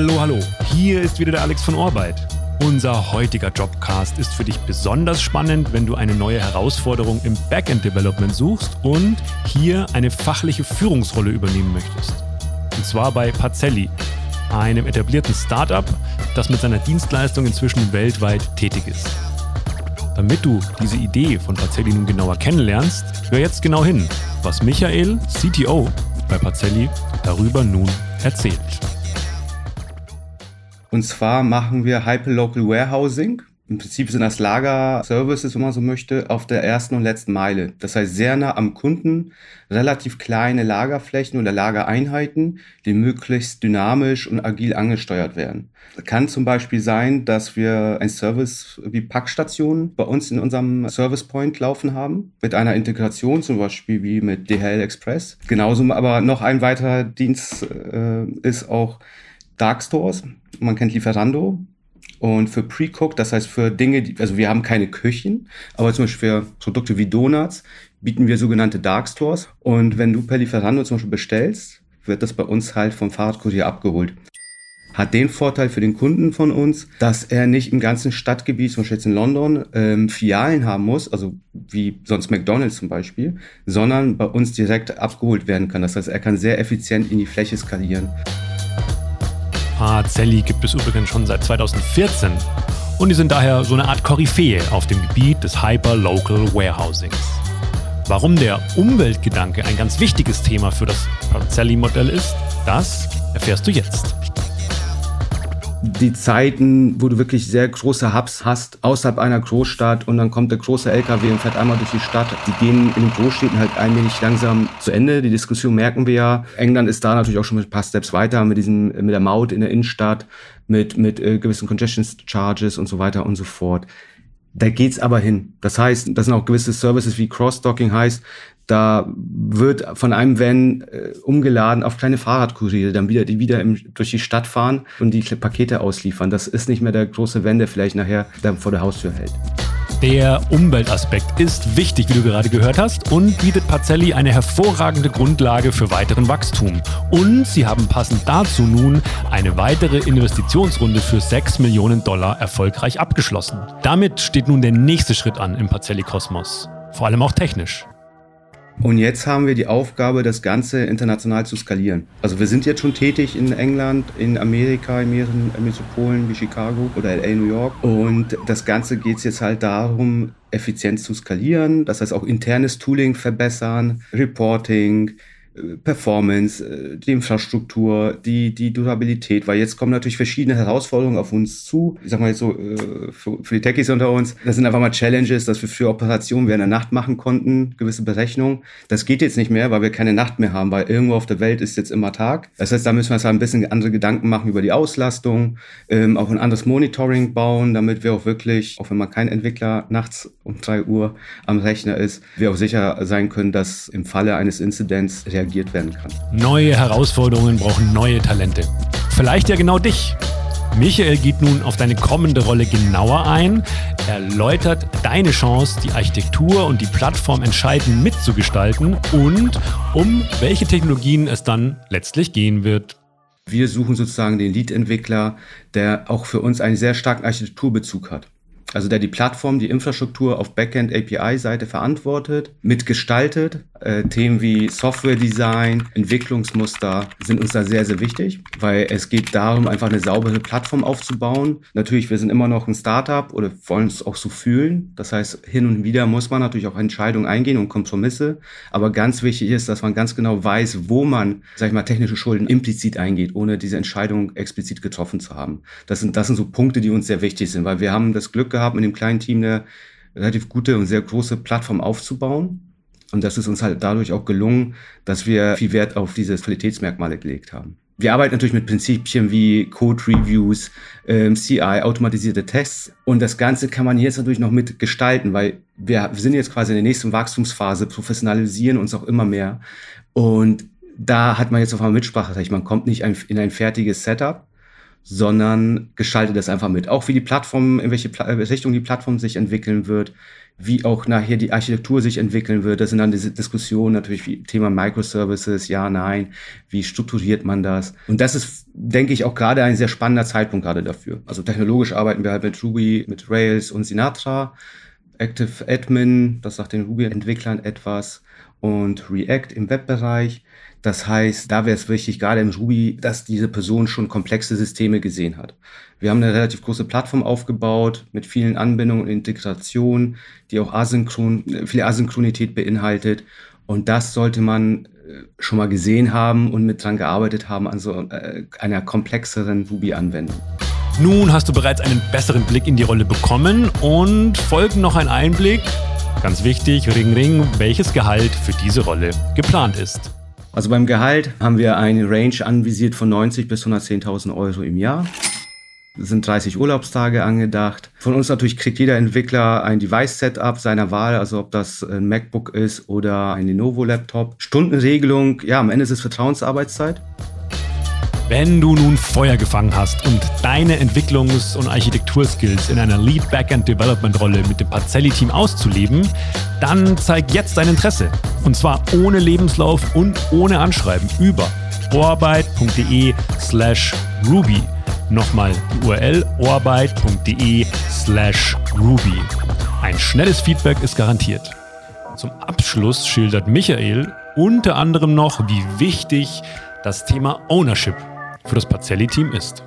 Hallo, hallo. Hier ist wieder der Alex von Orbeit. Unser heutiger Jobcast ist für dich besonders spannend, wenn du eine neue Herausforderung im Backend Development suchst und hier eine fachliche Führungsrolle übernehmen möchtest. Und zwar bei Pazelli, einem etablierten Startup, das mit seiner Dienstleistung inzwischen weltweit tätig ist. Damit du diese Idee von Pazelli nun genauer kennenlernst, hör jetzt genau hin, was Michael, CTO bei Pazelli, darüber nun erzählt. Und zwar machen wir Hyperlocal Warehousing. Im Prinzip sind das Lager-Services, wenn man so möchte, auf der ersten und letzten Meile. Das heißt, sehr nah am Kunden, relativ kleine Lagerflächen oder Lagereinheiten, die möglichst dynamisch und agil angesteuert werden. Kann zum Beispiel sein, dass wir ein Service wie Packstationen bei uns in unserem Service Point laufen haben, mit einer Integration, zum Beispiel wie mit DHL Express. Genauso aber noch ein weiterer Dienst äh, ist auch Dark Stores. Man kennt Lieferando. Und für Pre-Cook, das heißt für Dinge, die, also wir haben keine Küchen, aber zum Beispiel für Produkte wie Donuts bieten wir sogenannte Dark Stores. Und wenn du per Lieferando zum Beispiel bestellst, wird das bei uns halt vom Fahrradkurier abgeholt. Hat den Vorteil für den Kunden von uns, dass er nicht im ganzen Stadtgebiet, zum Beispiel jetzt in London, ähm, Filialen haben muss, also wie sonst McDonalds zum Beispiel, sondern bei uns direkt abgeholt werden kann. Das heißt, er kann sehr effizient in die Fläche skalieren. Pazelli gibt es übrigens schon seit 2014 und die sind daher so eine Art Koryphäe auf dem Gebiet des Hyper-Local Warehousings. Warum der Umweltgedanke ein ganz wichtiges Thema für das Pazelli-Modell ist, das erfährst du jetzt die Zeiten, wo du wirklich sehr große Hubs hast, außerhalb einer Großstadt und dann kommt der große LKW und fährt einmal durch die Stadt. Die gehen in den Großstädten halt ein wenig langsam zu Ende. Die Diskussion merken wir ja. England ist da natürlich auch schon ein paar Steps weiter mit diesem, mit der Maut in der Innenstadt, mit, mit äh, gewissen Congestion Charges und so weiter und so fort. Da geht's aber hin. Das heißt, das sind auch gewisse Services wie Cross-Docking heißt, da wird von einem Van äh, umgeladen auf kleine Fahrradkuriere, dann wieder, die wieder im, durch die Stadt fahren und die Pakete ausliefern. Das ist nicht mehr der große Van, der vielleicht nachher dann vor der Haustür hält. Der Umweltaspekt ist wichtig, wie du gerade gehört hast, und bietet Pazelli eine hervorragende Grundlage für weiteren Wachstum. Und sie haben passend dazu nun eine weitere Investitionsrunde für 6 Millionen Dollar erfolgreich abgeschlossen. Damit steht nun der nächste Schritt an im Pazelli-Kosmos. Vor allem auch technisch. Und jetzt haben wir die Aufgabe, das Ganze international zu skalieren. Also wir sind jetzt schon tätig in England, in Amerika, in mehreren Metropolen wie Chicago oder LA, New York. Und das Ganze geht es jetzt halt darum, effizient zu skalieren. Das heißt auch internes Tooling verbessern, Reporting, Performance, äh, die Infrastruktur, die, die Durabilität, weil jetzt kommen natürlich verschiedene Herausforderungen auf uns zu. Ich sag mal jetzt so, äh, für, für die Techies unter uns, das sind einfach mal Challenges, dass wir für Operationen während der Nacht machen konnten, gewisse Berechnungen. Das geht jetzt nicht mehr, weil wir keine Nacht mehr haben, weil irgendwo auf der Welt ist jetzt immer Tag. Das heißt, da müssen wir uns halt ein bisschen andere Gedanken machen über die Auslastung, ähm, auch ein anderes Monitoring bauen, damit wir auch wirklich, auch wenn man kein Entwickler nachts um drei Uhr am Rechner ist, wir auch sicher sein können, dass im Falle eines Inzidents reagiert werden kann. Neue Herausforderungen brauchen neue Talente. Vielleicht ja genau dich. Michael geht nun auf deine kommende Rolle genauer ein, erläutert deine Chance, die Architektur und die Plattform entscheidend mitzugestalten und um welche Technologien es dann letztlich gehen wird. Wir suchen sozusagen den Lead-Entwickler, der auch für uns einen sehr starken Architekturbezug hat also der die Plattform, die Infrastruktur auf Backend API-Seite verantwortet, mitgestaltet. Äh, Themen wie Software-Design, Entwicklungsmuster sind uns da sehr, sehr wichtig, weil es geht darum, einfach eine saubere Plattform aufzubauen. Natürlich, wir sind immer noch ein Startup oder wollen es auch so fühlen. Das heißt, hin und wieder muss man natürlich auch Entscheidungen eingehen und Kompromisse. Aber ganz wichtig ist, dass man ganz genau weiß, wo man, sag ich mal, technische Schulden implizit eingeht, ohne diese Entscheidung explizit getroffen zu haben. Das sind, das sind so Punkte, die uns sehr wichtig sind, weil wir haben das Glück gehabt, gehabt, mit dem kleinen Team eine relativ gute und sehr große Plattform aufzubauen. Und das ist uns halt dadurch auch gelungen, dass wir viel Wert auf diese Qualitätsmerkmale gelegt haben. Wir arbeiten natürlich mit Prinzipien wie Code Reviews, ähm, CI, automatisierte Tests. Und das Ganze kann man jetzt natürlich noch mit gestalten, weil wir, sind jetzt quasi in der nächsten Wachstumsphase, professionalisieren uns auch immer mehr. Und da hat man jetzt auf einmal Mitspracherecht. Man kommt nicht in ein fertiges Setup, sondern gestaltet das einfach mit. Auch wie die Plattform, in welche Pla Richtung die Plattform sich entwickeln wird, wie auch nachher die Architektur sich entwickeln wird. Das sind dann diese Diskussionen natürlich wie Thema Microservices, ja, nein, wie strukturiert man das? Und das ist, denke ich, auch gerade ein sehr spannender Zeitpunkt gerade dafür. Also technologisch arbeiten wir halt mit Ruby, mit Rails und Sinatra. Active Admin, das sagt den Ruby-Entwicklern etwas und React im Webbereich. Das heißt, da wäre es wichtig, gerade im Ruby, dass diese Person schon komplexe Systeme gesehen hat. Wir haben eine relativ große Plattform aufgebaut mit vielen Anbindungen und Integrationen, die auch asynchron, viel Asynchronität beinhaltet. Und das sollte man äh, schon mal gesehen haben und mit dran gearbeitet haben an so äh, einer komplexeren Ruby-Anwendung. Nun hast du bereits einen besseren Blick in die Rolle bekommen und folgt noch ein Einblick, ganz wichtig, Ring Ring, welches Gehalt für diese Rolle geplant ist. Also beim Gehalt haben wir eine Range anvisiert von 90 bis 110.000 Euro im Jahr. Es sind 30 Urlaubstage angedacht. Von uns natürlich kriegt jeder Entwickler ein Device-Setup seiner Wahl, also ob das ein MacBook ist oder ein Lenovo-Laptop. Stundenregelung, ja, am Ende ist es Vertrauensarbeitszeit. Wenn du nun Feuer gefangen hast und deine Entwicklungs- und Architekturskills in einer Lead Backend Development Rolle mit dem Parzelli-Team auszuleben, dann zeig jetzt dein Interesse. Und zwar ohne Lebenslauf und ohne Anschreiben über orbeit.de slash ruby. Nochmal die URL orbeit.de slash ruby. Ein schnelles Feedback ist garantiert. Zum Abschluss schildert Michael unter anderem noch, wie wichtig das Thema Ownership für das Pazelli-Team ist.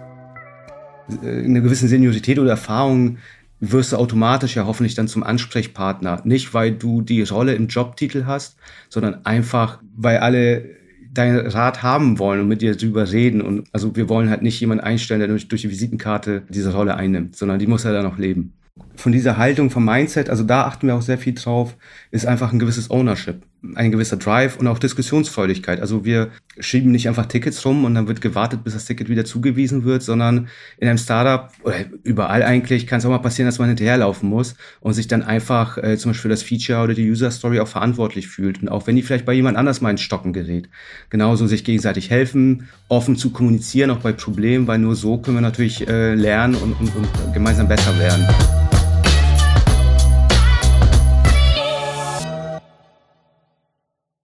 Äh, eine gewisse Seniorität oder Erfahrung wirst du automatisch ja hoffentlich dann zum Ansprechpartner. Nicht, weil du die Rolle im Jobtitel hast, sondern einfach, weil alle deinen Rat haben wollen und mit dir drüber reden. Und also wir wollen halt nicht jemanden einstellen, der durch, durch die Visitenkarte diese Rolle einnimmt, sondern die muss ja dann noch leben. Von dieser Haltung, vom Mindset, also da achten wir auch sehr viel drauf, ist einfach ein gewisses Ownership ein gewisser Drive und auch Diskussionsfreudigkeit. Also wir schieben nicht einfach Tickets rum und dann wird gewartet, bis das Ticket wieder zugewiesen wird, sondern in einem Startup oder überall eigentlich kann es auch mal passieren, dass man hinterherlaufen muss und sich dann einfach äh, zum Beispiel für das Feature oder die User Story auch verantwortlich fühlt. Und auch wenn die vielleicht bei jemand anders mal ins Stocken gerät. Genauso sich gegenseitig helfen, offen zu kommunizieren, auch bei Problemen, weil nur so können wir natürlich äh, lernen und, und, und gemeinsam besser werden.